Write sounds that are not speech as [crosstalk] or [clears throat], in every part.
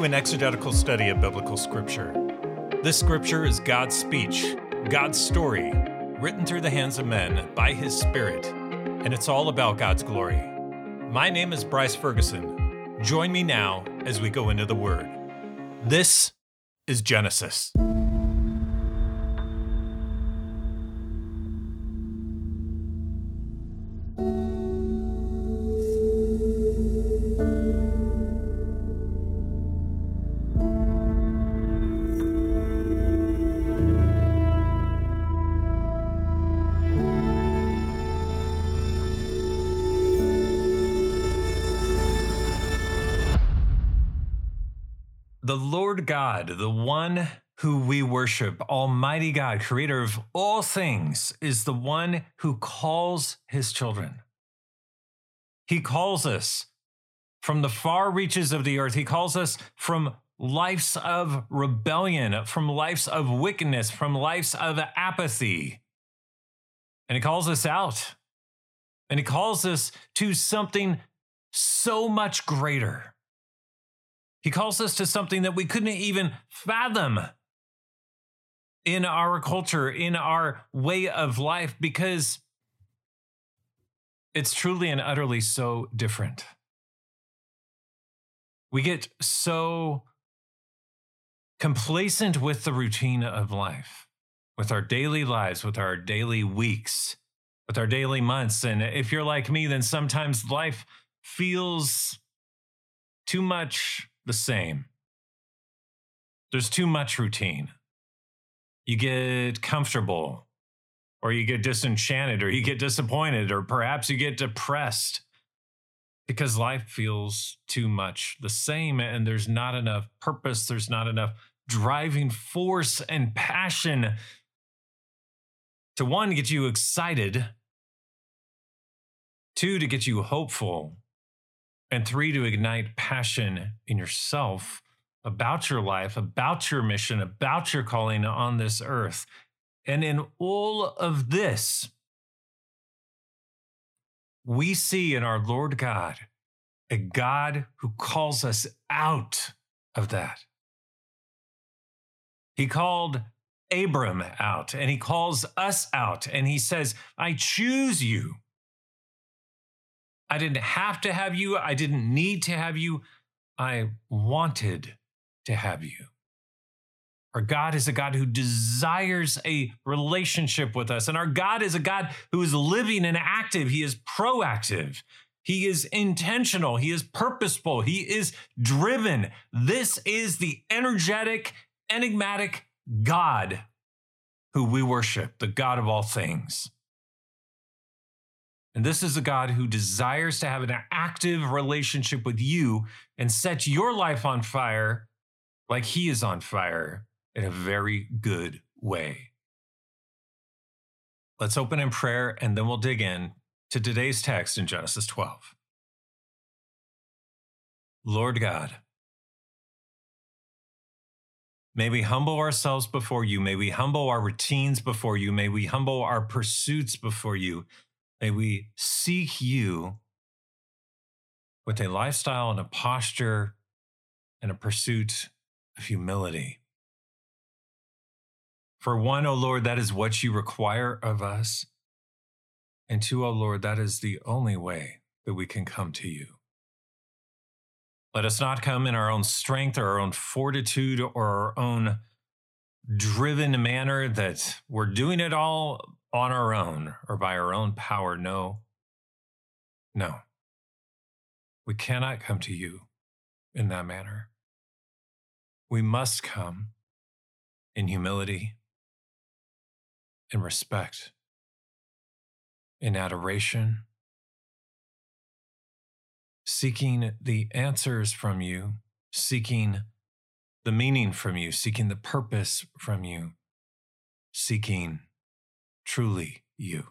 An exegetical study of biblical scripture. This scripture is God's speech, God's story, written through the hands of men by His Spirit, and it's all about God's glory. My name is Bryce Ferguson. Join me now as we go into the Word. This is Genesis. The Lord God, the one who we worship, Almighty God, creator of all things, is the one who calls his children. He calls us from the far reaches of the earth. He calls us from lives of rebellion, from lives of wickedness, from lives of apathy. And he calls us out. And he calls us to something so much greater. He calls us to something that we couldn't even fathom in our culture, in our way of life, because it's truly and utterly so different. We get so complacent with the routine of life, with our daily lives, with our daily weeks, with our daily months. And if you're like me, then sometimes life feels too much the same. There's too much routine. You get comfortable, or you get disenchanted, or you get disappointed, or perhaps you get depressed because life feels too much the same and there's not enough purpose, there's not enough driving force and passion to one, get you excited, two, to get you hopeful, and three, to ignite passion in yourself about your life, about your mission, about your calling on this earth. And in all of this, we see in our Lord God a God who calls us out of that. He called Abram out and he calls us out and he says, I choose you. I didn't have to have you. I didn't need to have you. I wanted to have you. Our God is a God who desires a relationship with us. And our God is a God who is living and active. He is proactive. He is intentional. He is purposeful. He is driven. This is the energetic, enigmatic God who we worship, the God of all things. And this is a God who desires to have an active relationship with you and set your life on fire like he is on fire in a very good way. Let's open in prayer and then we'll dig in to today's text in Genesis 12. Lord God, may we humble ourselves before you. May we humble our routines before you. May we humble our pursuits before you. May we seek you with a lifestyle and a posture and a pursuit of humility. For one, O oh Lord, that is what you require of us. And two, O oh Lord, that is the only way that we can come to you. Let us not come in our own strength or our own fortitude or our own driven manner that we're doing it all on our own or by our own power. No. No. We cannot come to you in that manner. We must come in humility, in respect, in adoration, seeking the answers from you, seeking the meaning from you, seeking the purpose from you, seeking truly you.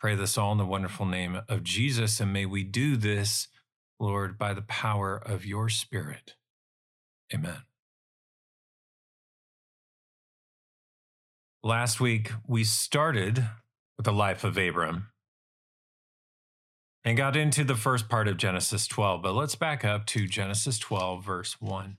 Pray this all in the wonderful name of Jesus, and may we do this, Lord, by the power of your Spirit. Amen. Last week, we started with the life of Abram. and got into the first part of Genesis 12. But let's back up to Genesis 12, verse 1.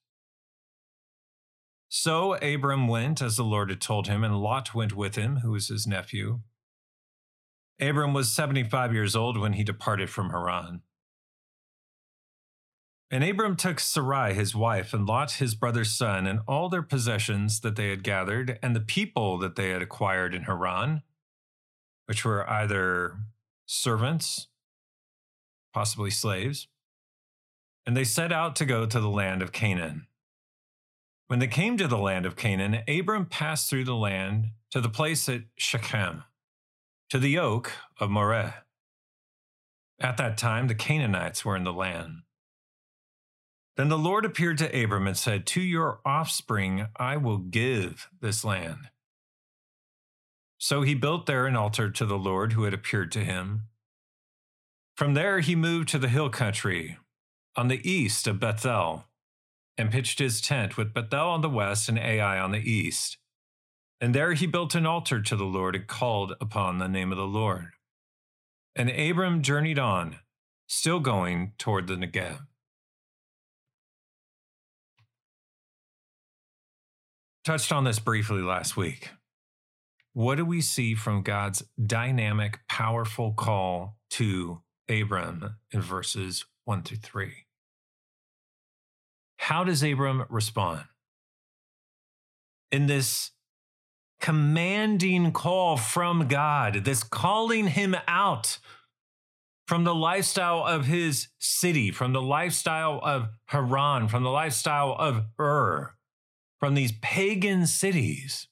So Abram went as the Lord had told him, and Lot went with him, who was his nephew. Abram was 75 years old when he departed from Haran. And Abram took Sarai his wife, and Lot his brother's son, and all their possessions that they had gathered, and the people that they had acquired in Haran, which were either servants, possibly slaves, and they set out to go to the land of Canaan. When they came to the land of Canaan, Abram passed through the land to the place at Shechem, to the oak of Moreh. At that time, the Canaanites were in the land. Then the Lord appeared to Abram and said, To your offspring I will give this land. So he built there an altar to the Lord who had appeared to him. From there he moved to the hill country on the east of Bethel and pitched his tent with Bethel on the west and Ai on the east. And there he built an altar to the Lord and called upon the name of the Lord. And Abram journeyed on, still going toward the Negev. Touched on this briefly last week. What do we see from God's dynamic, powerful call to Abram in verses 1 through 3? How does Abram respond? In this commanding call from God, this calling him out from the lifestyle of his city, from the lifestyle of Haran, from the lifestyle of Ur, from these pagan cities.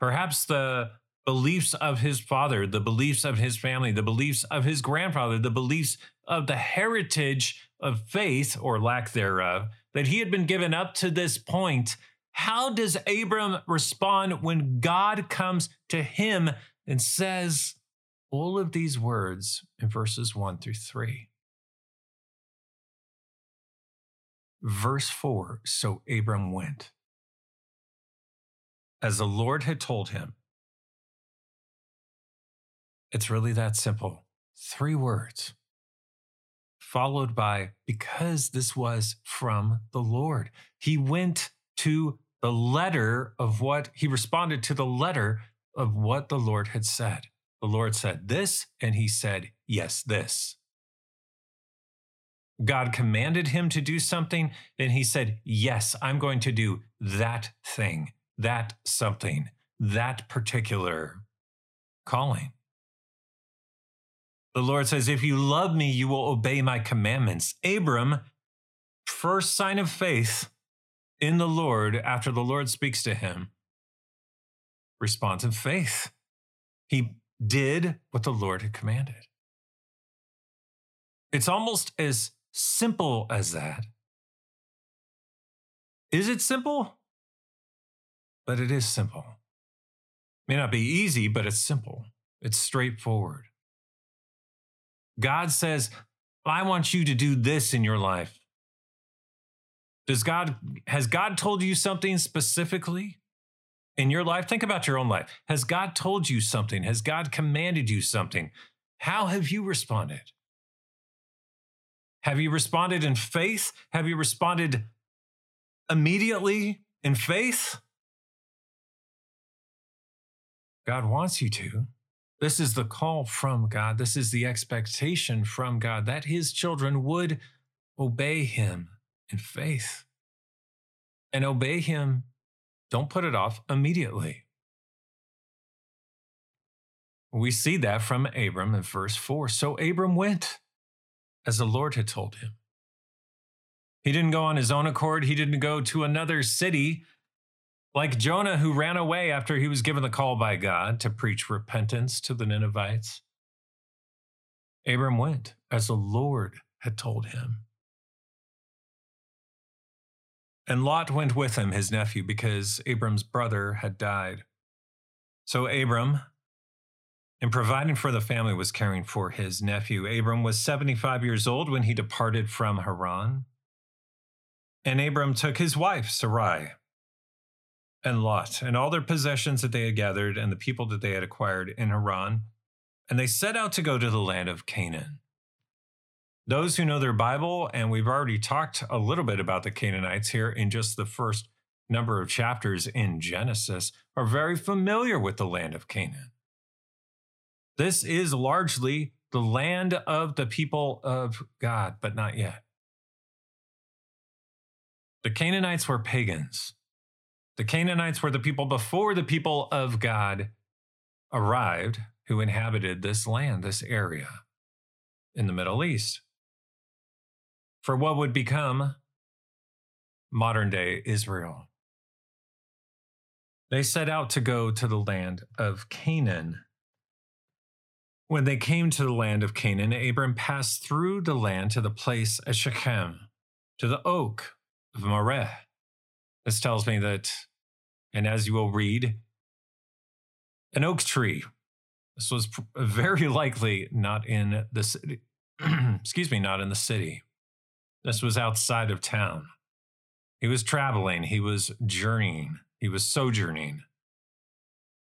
Perhaps the beliefs of his father, the beliefs of his family, the beliefs of his grandfather, the beliefs of the heritage of faith or lack thereof that he had been given up to this point. How does Abram respond when God comes to him and says all of these words in verses 1 through 3? Verse 4 So Abram went. As the Lord had told him, it's really that simple. Three words, followed by because this was from the Lord. He went to the letter of what he responded to the letter of what the Lord had said. The Lord said this, and he said, Yes, this. God commanded him to do something, and he said, Yes, I'm going to do that thing, that something, that particular calling. The Lord says, If you love me, you will obey my commandments. Abram, first sign of faith in the Lord after the Lord speaks to him, responds in faith. He did what the Lord had commanded. It's almost as simple as that. Is it simple? But it is simple. May not be easy, but it's simple. It's straightforward. God says, I want you to do this in your life. Does God, has God told you something specifically in your life? Think about your own life. Has God told you something? Has God commanded you something? How have you responded? Have you responded in faith? Have you responded immediately in faith? God wants you to. This is the call from God. This is the expectation from God that his children would obey him in faith and obey him. Don't put it off immediately. We see that from Abram in verse 4. So Abram went as the Lord had told him. He didn't go on his own accord, he didn't go to another city like Jonah, who ran away after he was given the call by God to preach repentance to the Ninevites. Abram went as the Lord had told him. And Lot went with him, his nephew, because Abram's brother had died. So Abram, in providing for the family, was caring for his nephew. Abram was 75 years old when he departed from Haran. And Abram took his wife, Sarai, and Lot, and all their possessions that they had gathered, and the people that they had acquired in Haran, and they set out to go to the land of Canaan. Those who know their Bible, and we've already talked a little bit about the Canaanites here in just the first number of chapters in Genesis, are very familiar with the land of Canaan. This is largely the land of the people of God, but not yet. The Canaanites were pagans. The Canaanites were the people before the people of God arrived who inhabited this land, this area in the Middle East. For what would become modern day Israel. They set out to go to the land of Canaan. When they came to the land of Canaan, Abram passed through the land to the place of Shechem, to the oak of Moreh. This tells me that, and as you will read, an oak tree. This was [laughs] very likely not in the city. [clears throat] excuse me, not in the city. This was outside of town. He was traveling, he was journeying, he was sojourning.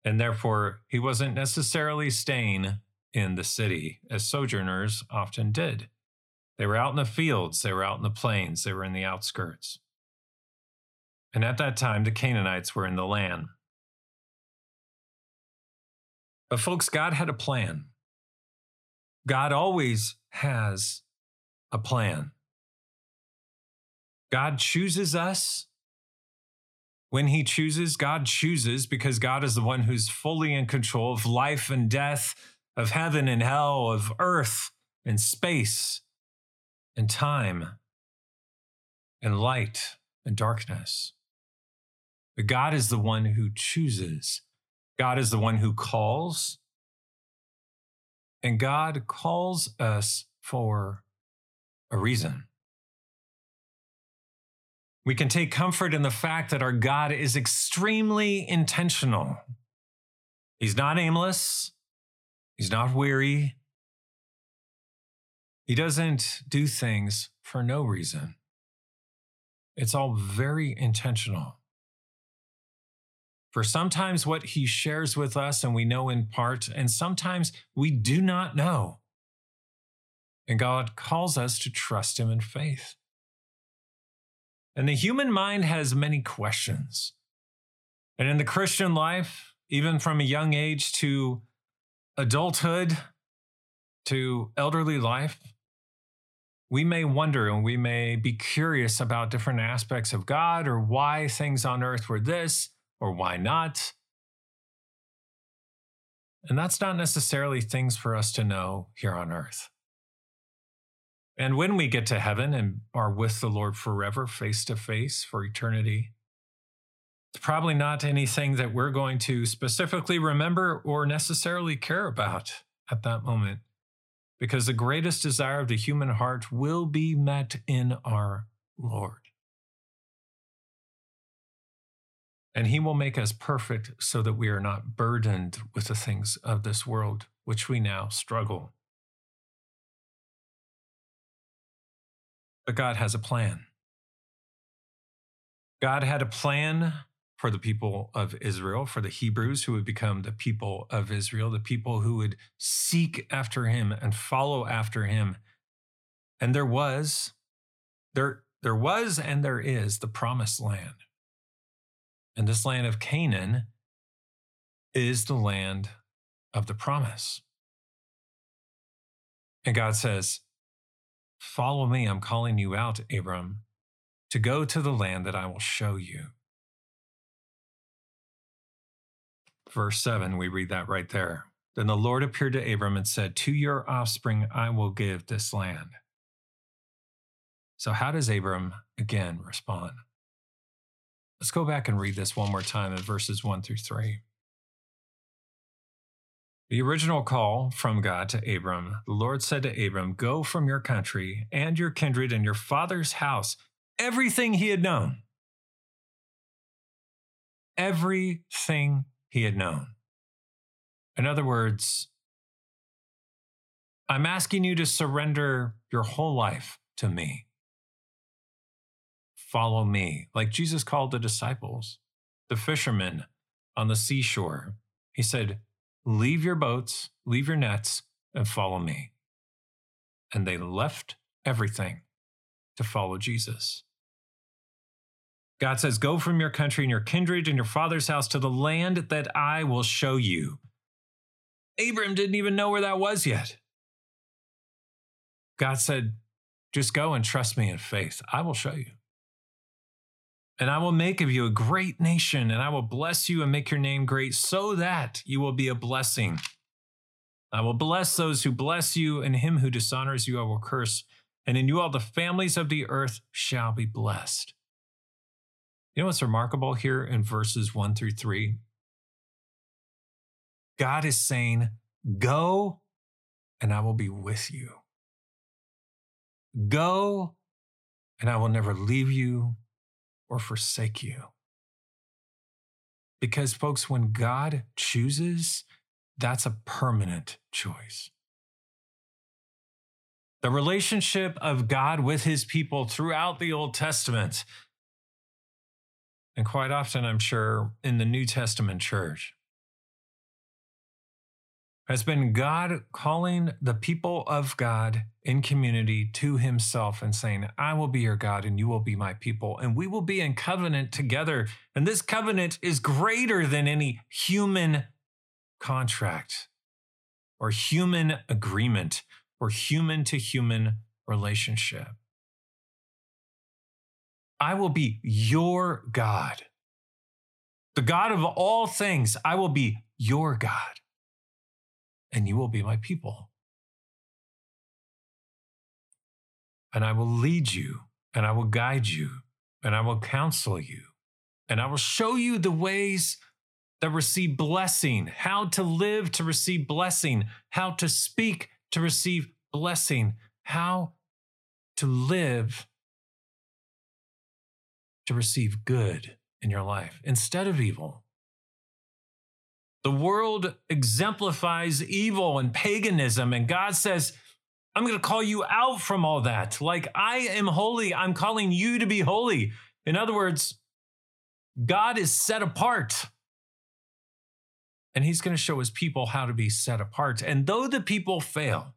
And therefore, he wasn't necessarily staying in the city, as sojourners often did. They were out in the fields, they were out in the plains, they were in the outskirts. And at that time, the Canaanites were in the land. But, folks, God had a plan. God always has a plan. God chooses us. When he chooses, God chooses because God is the one who's fully in control of life and death, of heaven and hell, of earth and space and time and light and darkness. But God is the one who chooses. God is the one who calls. And God calls us for a reason. We can take comfort in the fact that our God is extremely intentional. He's not aimless. He's not weary. He doesn't do things for no reason. It's all very intentional. For sometimes what he shares with us and we know in part, and sometimes we do not know. And God calls us to trust him in faith. And the human mind has many questions. And in the Christian life, even from a young age to adulthood to elderly life, we may wonder and we may be curious about different aspects of God or why things on earth were this or why not. And that's not necessarily things for us to know here on earth. And when we get to heaven and are with the Lord forever, face to face for eternity, it's probably not anything that we're going to specifically remember or necessarily care about at that moment, because the greatest desire of the human heart will be met in our Lord. And he will make us perfect so that we are not burdened with the things of this world, which we now struggle But God has a plan. God had a plan for the people of Israel, for the Hebrews who would become the people of Israel, the people who would seek after him and follow after him. And there was, there, there was and there is the promised land. And this land of Canaan is the land of the promise. And God says, Follow me, I'm calling you out, Abram, to go to the land that I will show you. Verse 7, we read that right there. Then the Lord appeared to Abram and said, To your offspring I will give this land. So, how does Abram again respond? Let's go back and read this one more time in verses 1 through 3. The original call from God to Abram, the Lord said to Abram, Go from your country and your kindred and your father's house, everything he had known. Everything he had known. In other words, I'm asking you to surrender your whole life to me. Follow me, like Jesus called the disciples, the fishermen on the seashore. He said, Leave your boats, leave your nets, and follow me. And they left everything to follow Jesus. God says, Go from your country and your kindred and your father's house to the land that I will show you. Abram didn't even know where that was yet. God said, Just go and trust me in faith. I will show you. And I will make of you a great nation, and I will bless you and make your name great so that you will be a blessing. I will bless those who bless you, and him who dishonors you I will curse. And in you all the families of the earth shall be blessed. You know what's remarkable here in verses one through three? God is saying, Go, and I will be with you. Go, and I will never leave you or forsake you. Because, folks, when God chooses, that's a permanent choice. The relationship of God with his people throughout the Old Testament, and quite often, I'm sure, in the New Testament church, has been God calling the people of God in community to himself and saying, I will be your God and you will be my people, and we will be in covenant together. And this covenant is greater than any human contract or human agreement or human to human relationship. I will be your God. The God of all things, I will be your God and you will be my people. And I will lead you, and I will guide you, and I will counsel you, and I will show you the ways that receive blessing, how to live to receive blessing, how to speak to receive blessing, how to live to receive good in your life instead of evil. The world exemplifies evil and paganism, and God says, I'm going to call you out from all that. Like I am holy, I'm calling you to be holy. In other words, God is set apart. And he's going to show his people how to be set apart. And though the people fail,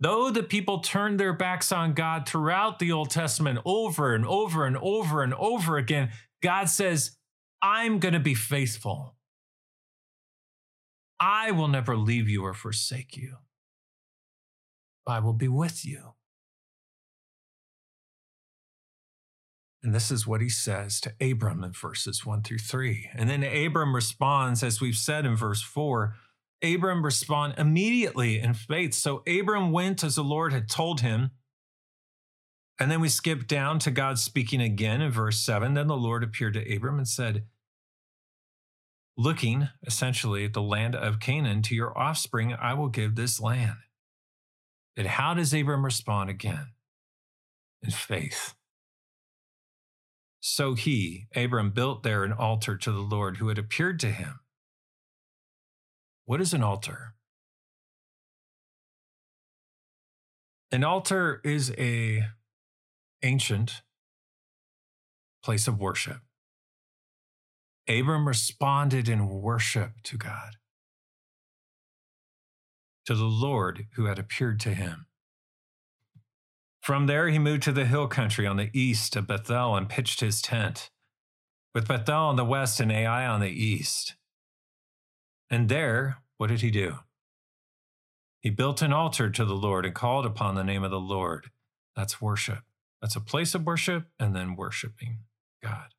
though the people turn their backs on God throughout the Old Testament over and over and over and over again, God says, I'm going to be faithful. I will never leave you or forsake you. I will be with you. And this is what he says to Abram in verses one through three. And then Abram responds, as we've said in verse four, Abram respond immediately in faith. So Abram went as the Lord had told him. And then we skip down to God speaking again in verse seven. Then the Lord appeared to Abram and said, looking essentially at the land of Canaan, to your offspring I will give this land. And how does Abram respond again? In faith. So he, Abram, built there an altar to the Lord who had appeared to him. What is an altar? An altar is a ancient place of worship. Abram responded in worship to God, to the Lord who had appeared to him. From there, he moved to the hill country on the east of Bethel and pitched his tent, with Bethel on the west and Ai on the east. And there, what did he do? He built an altar to the Lord and called upon the name of the Lord. That's worship. That's a place of worship and then worshiping God.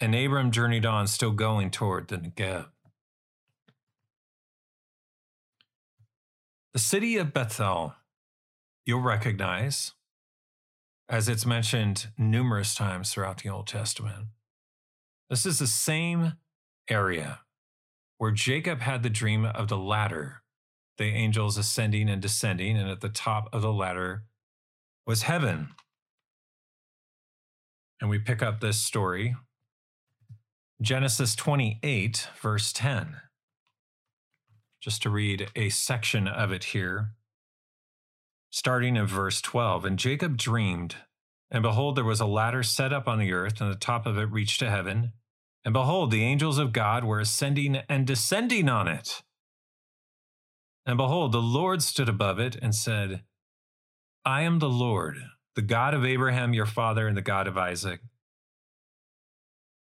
And Abram journeyed on, still going toward the Negev. The city of Bethel, you'll recognize, as it's mentioned numerous times throughout the Old Testament. This is the same area where Jacob had the dream of the ladder, the angels ascending and descending, and at the top of the ladder was heaven. And we pick up this story, Genesis 28, verse 10. Just to read a section of it here, starting in verse 12. And Jacob dreamed, and behold, there was a ladder set up on the earth, and the top of it reached to heaven. And behold, the angels of God were ascending and descending on it. And behold, the Lord stood above it and said, I am the Lord, the God of Abraham your father and the God of Isaac.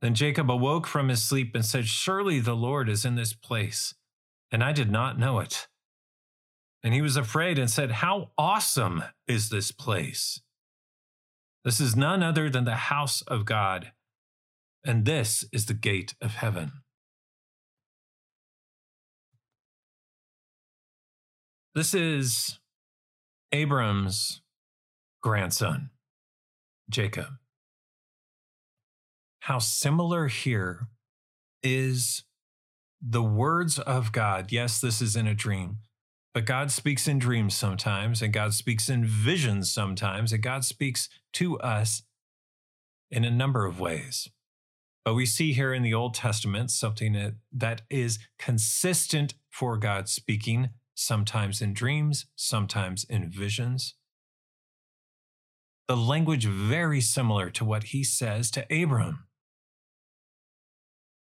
Then Jacob awoke from his sleep and said, Surely the Lord is in this place, and I did not know it. And he was afraid and said, How awesome is this place! This is none other than the house of God, and this is the gate of heaven. This is Abram's grandson, Jacob. How similar here is the words of God. Yes, this is in a dream, but God speaks in dreams sometimes, and God speaks in visions sometimes, and God speaks to us in a number of ways. But we see here in the Old Testament something that is consistent for God speaking, sometimes in dreams, sometimes in visions. The language very similar to what he says to Abram.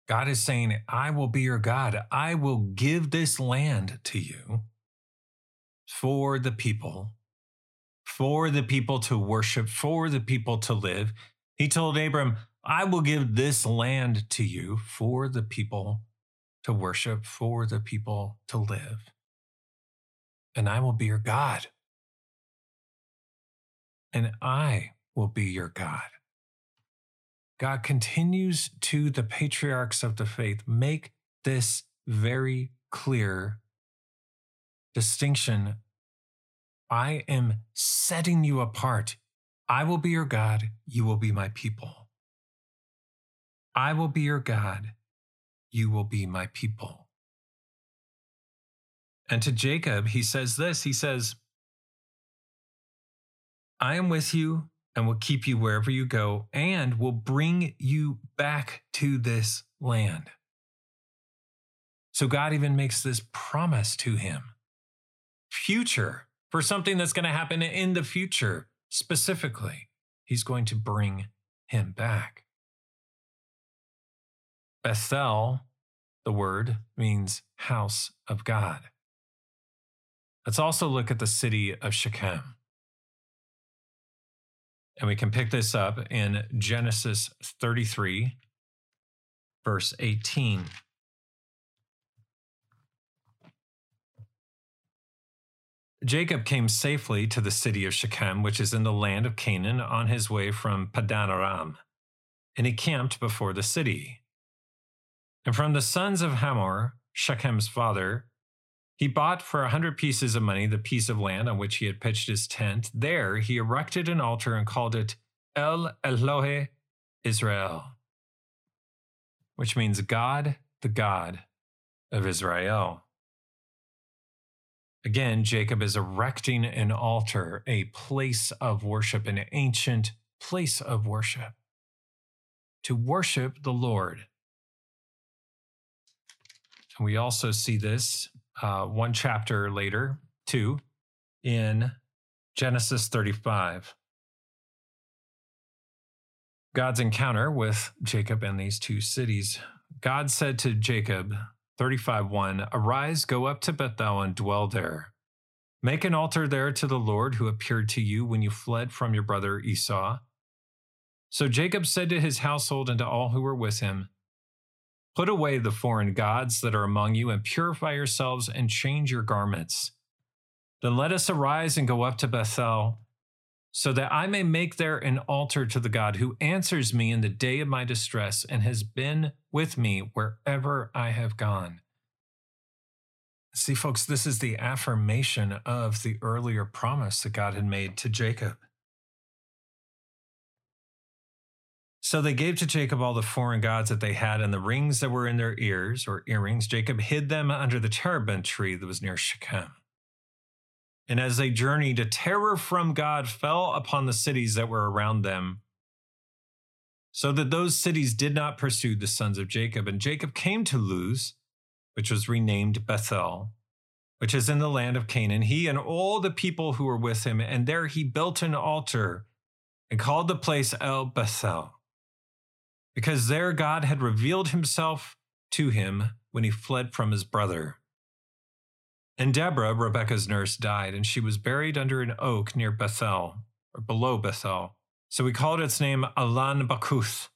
God is saying, I will be your God. I will give this land to you for the people for the people to worship, for the people to live. He told Abram, I will give this land to you for the people to worship, for the people to live. And I will be your God. And I will be your God. God continues to the patriarchs of the faith make this very clear distinction I am setting you apart. I will be your God, you will be my people. I will be your God, you will be my people. And to Jacob, he says this He says, I am with you and will keep you wherever you go and will bring you back to this land. So God even makes this promise to him future for something that's going to happen in the future specifically. He's going to bring him back. Bethel, the word, means house of God. Let's also look at the city of Shechem. And we can pick this up in Genesis 33, verse 18. Jacob came safely to the city of Shechem, which is in the land of Canaan, on his way from Padan Aram, and he camped before the city. And from the sons of Hamor, Shechem's father, he bought for a hundred pieces of money the piece of land on which he had pitched his tent. There he erected an altar and called it El Elohe Israel, which means God, the God of Israel. Again, Jacob is erecting an altar, a place of worship, an ancient place of worship, to worship the Lord. And we also see this uh, one chapter later, too, in Genesis 35. God's encounter with Jacob and these two cities. God said to Jacob, 35 1 Arise, go up to Bethel and dwell there. Make an altar there to the Lord who appeared to you when you fled from your brother Esau. So Jacob said to his household and to all who were with him, Put away the foreign gods that are among you and purify yourselves and change your garments. Then let us arise and go up to Bethel, so that I may make there an altar to the God who answers me in the day of my distress and has been with me wherever I have gone. See, folks, this is the affirmation of the earlier promise that God had made to Jacob. So they gave to Jacob all the foreign gods that they had and the rings that were in their ears, or earrings. Jacob hid them under the terebinth tree that was near Shechem. And as they journeyed, a terror from God fell upon the cities that were around them, so that those cities did not pursue the sons of Jacob. And Jacob came to Luz, which was renamed Bethel, which is in the land of Canaan, he and all the people who were with him. And there he built an altar and called the place El Bethel because there God had revealed himself to him when he fled from his brother. And Deborah, Rebekah's nurse, died, and she was buried under an oak near Bethel, or below Bethel. So we called its name Allon Bachuth.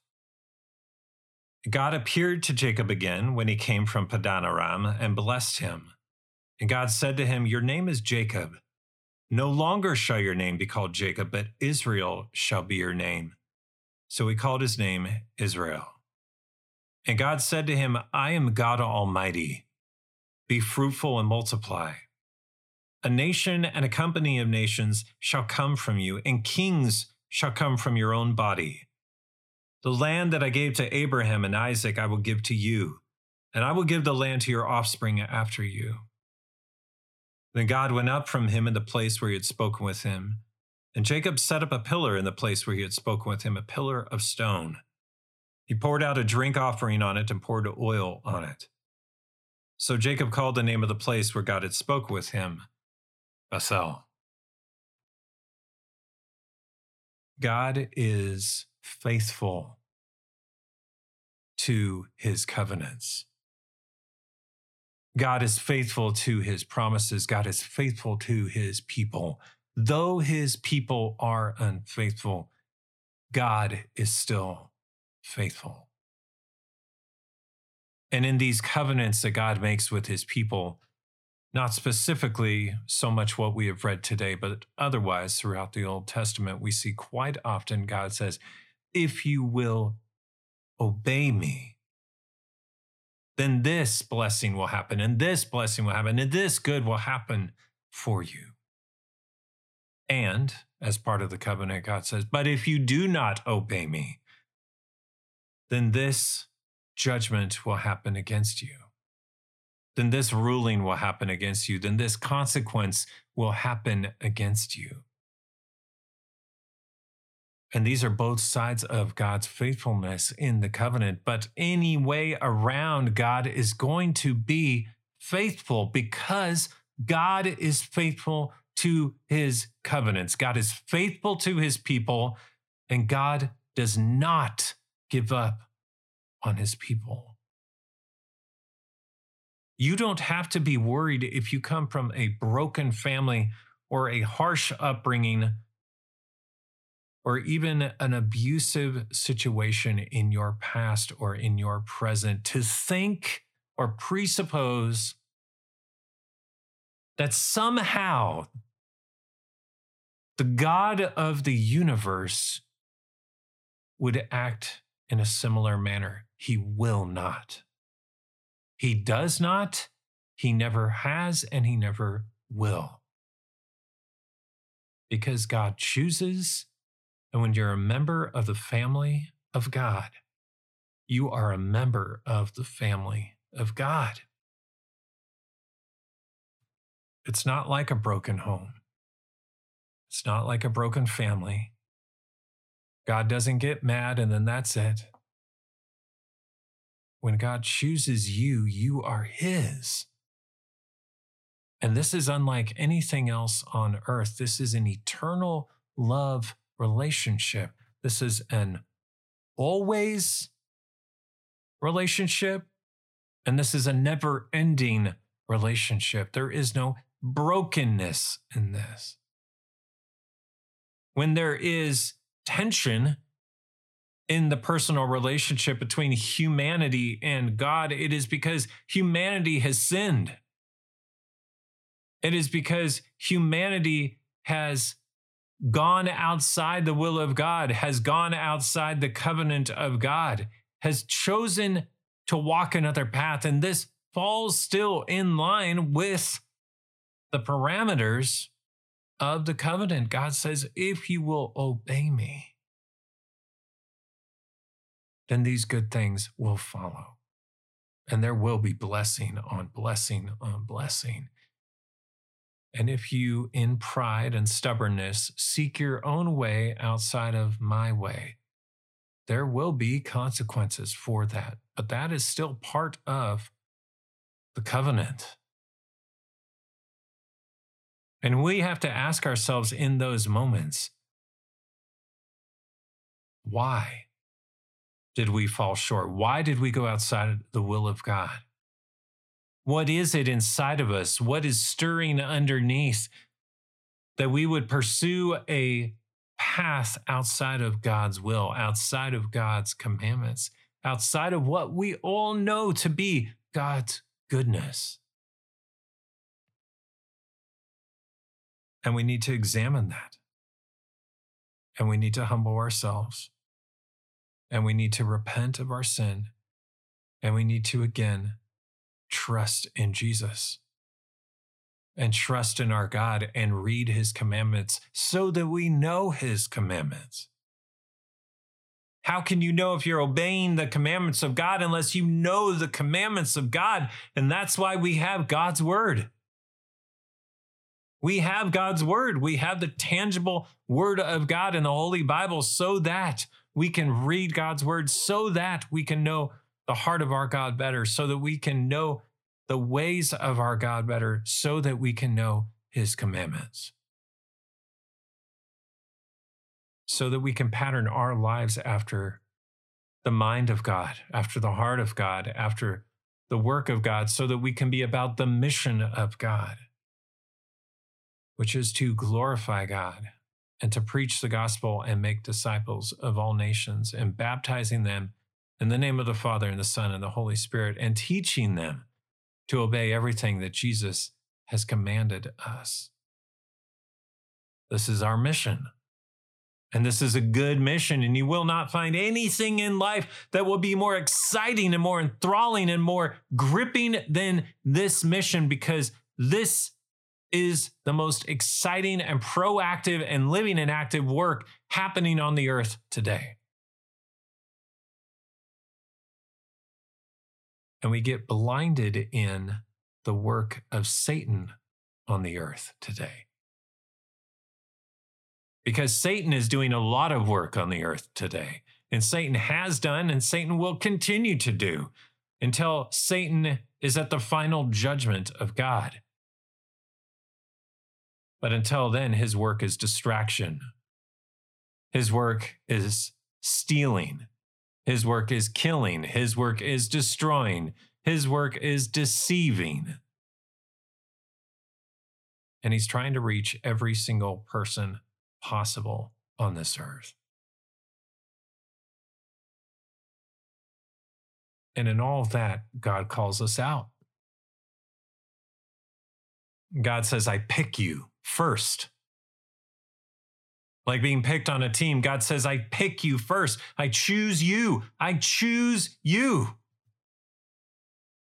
God appeared to Jacob again when he came from Padan Aram and blessed him. And God said to him, Your name is Jacob. No longer shall your name be called Jacob, but Israel shall be your name so he called his name Israel. And God said to him, I am God Almighty. Be fruitful and multiply. A nation and a company of nations shall come from you, and kings shall come from your own body. The land that I gave to Abraham and Isaac I will give to you, and I will give the land to your offspring after you. Then God went up from him in the place where he had spoken with him and Jacob set up a pillar in the place where he had spoken with him, a pillar of stone. He poured out a drink offering on it and poured oil on it. So Jacob called the name of the place where God had spoken with him Bethel. God is faithful to his covenants. God is faithful to his promises. God is faithful to his people. Though his people are unfaithful, God is still faithful. And in these covenants that God makes with his people, not specifically so much what we have read today, but otherwise throughout the Old Testament, we see quite often God says, If you will obey me, then this blessing will happen, and this blessing will happen, and this good will happen for you. And as part of the covenant, God says, But if you do not obey me, then this judgment will happen against you. Then this ruling will happen against you. Then this consequence will happen against you. And these are both sides of God's faithfulness in the covenant. But any way around, God is going to be faithful because God is faithful to his covenants. God is faithful to his people, and God does not give up on his people. You don't have to be worried if you come from a broken family or a harsh upbringing or even an abusive situation in your past or in your present to think or presuppose that somehow the God of the universe would act in a similar manner. He will not. He does not, he never has, and he never will. Because God chooses, and when you're a member of the family of God, you are a member of the family of God. It's not like a broken home. It's not like a broken family. God doesn't get mad and then that's it. When God chooses you, you are His. And this is unlike anything else on earth. This is an eternal love relationship. This is an always relationship. And this is a never ending relationship. There is no brokenness in this when there is tension in the personal relationship between humanity and God, it is because humanity has sinned. It is because humanity has gone outside the will of God, has gone outside the covenant of God, has chosen to walk another path. And this falls still in line with the parameters of the covenant. God says, if you will obey me, then these good things will follow. And there will be blessing on blessing on blessing. And if you, in pride and stubbornness, seek your own way outside of my way, there will be consequences for that. But that is still part of the covenant. And we have to ask ourselves in those moments why? did we fall short? Why did we go outside the will of God? What is it inside of us? What is stirring underneath that we would pursue a path outside of God's will, outside of God's commandments, outside of what we all know to be God's goodness? And we need to examine that. And we need to humble ourselves and we need to repent of our sin. And we need to again trust in Jesus and trust in our God and read his commandments so that we know his commandments. How can you know if you're obeying the commandments of God unless you know the commandments of God? And that's why we have God's word. We have God's word. We have the tangible word of God in the Holy Bible so that we can read God's word so that we can know the heart of our God better, so that we can know the ways of our God better, so that we can know his commandments. So that we can pattern our lives after the mind of God, after the heart of God, after the work of God, so that we can be about the mission of God, which is to glorify God and to preach the gospel and make disciples of all nations and baptizing them in the name of the Father and the Son and the Holy Spirit and teaching them to obey everything that Jesus has commanded us. This is our mission. And this is a good mission, and you will not find anything in life that will be more exciting and more enthralling and more gripping than this mission because this is the most exciting and proactive and living and active work happening on the earth today. And we get blinded in the work of Satan on the earth today. Because Satan is doing a lot of work on the earth today. And Satan has done, and Satan will continue to do until Satan is at the final judgment of God. But until then, his work is distraction. His work is stealing. His work is killing. His work is destroying. His work is deceiving. And he's trying to reach every single person possible on this earth. And in all of that, God calls us out. God says, I pick you first. Like being picked on a team, God says, I pick you first. I choose you. I choose you.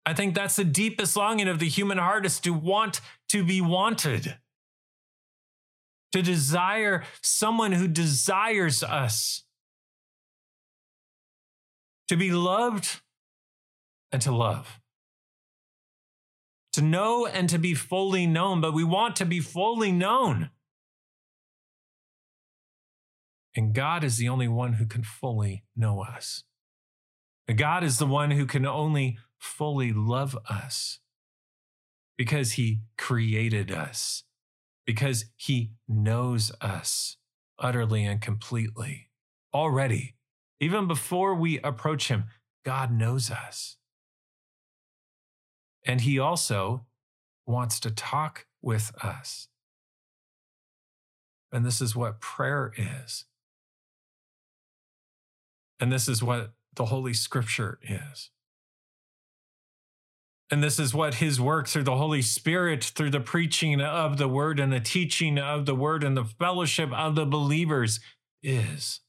I think that's the deepest longing of the human heart is to want to be wanted, to desire someone who desires us, to be loved and to love to know and to be fully known, but we want to be fully known. And God is the only one who can fully know us. God is the one who can only fully love us because he created us, because he knows us utterly and completely already. Even before we approach him, God knows us. And he also wants to talk with us. And this is what prayer is And this is what the Holy Scripture is. And this is what his work through the Holy Spirit, through the preaching of the word and the teaching of the word and the fellowship of the believers is.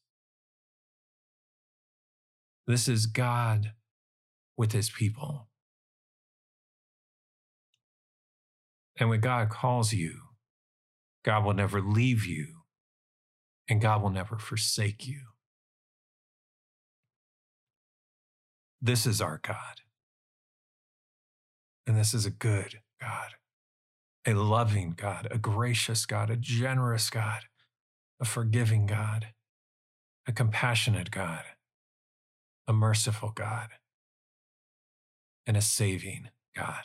This is God with his people. And when God calls you, God will never leave you, and God will never forsake you. This is our God. And this is a good God, a loving God, a gracious God, a generous God, a forgiving God, a compassionate God, a merciful God, and a saving God.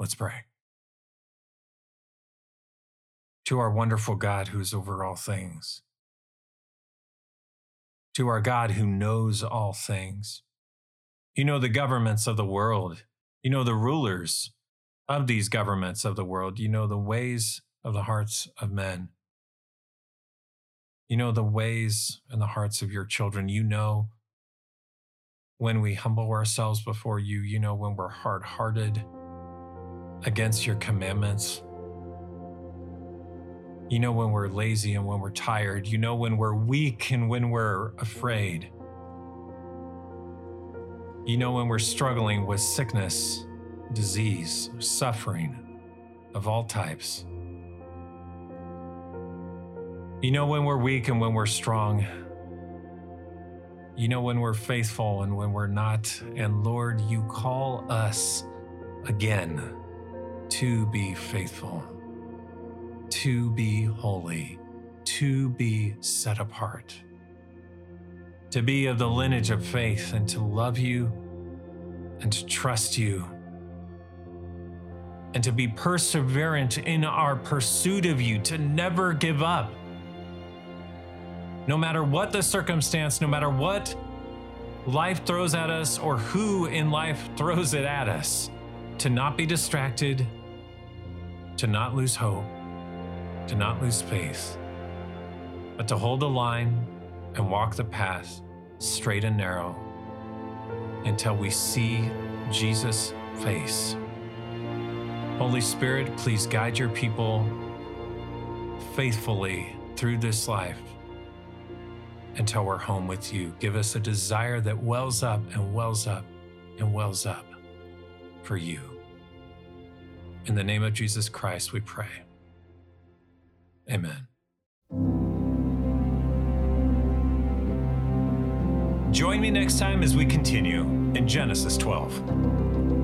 Let's pray. To our wonderful God who is over all things, to our God who knows all things you know the governments of the world. You know the rulers of these governments of the world. You know the ways of the hearts of men. You know the ways and the hearts of your children. You know when we humble ourselves before you. You know when we're hard hearted against your commandments. You know when we're lazy and when we're tired. You know when we're weak and when we're afraid. You know, when we're struggling with sickness, disease, suffering of all types. You know when we're weak and when we're strong. You know when we're faithful and when we're not. And Lord, you call us again to be faithful, to be holy, to be set apart to be of the lineage of faith and to love you and to trust you and to be perseverant in our pursuit of you, to never give up. No matter what the circumstance, no matter what life throws at us or who in life throws it at us, to not be distracted, to not lose hope, to not lose faith, but to hold the line and walk the path straight and narrow until we see Jesus' face. Holy Spirit, please guide your people faithfully through this life until we're home with you. Give us a desire that wells up and wells up and wells up for you. In the name of Jesus Christ, we pray. Amen. Join me next time as we continue in Genesis 12.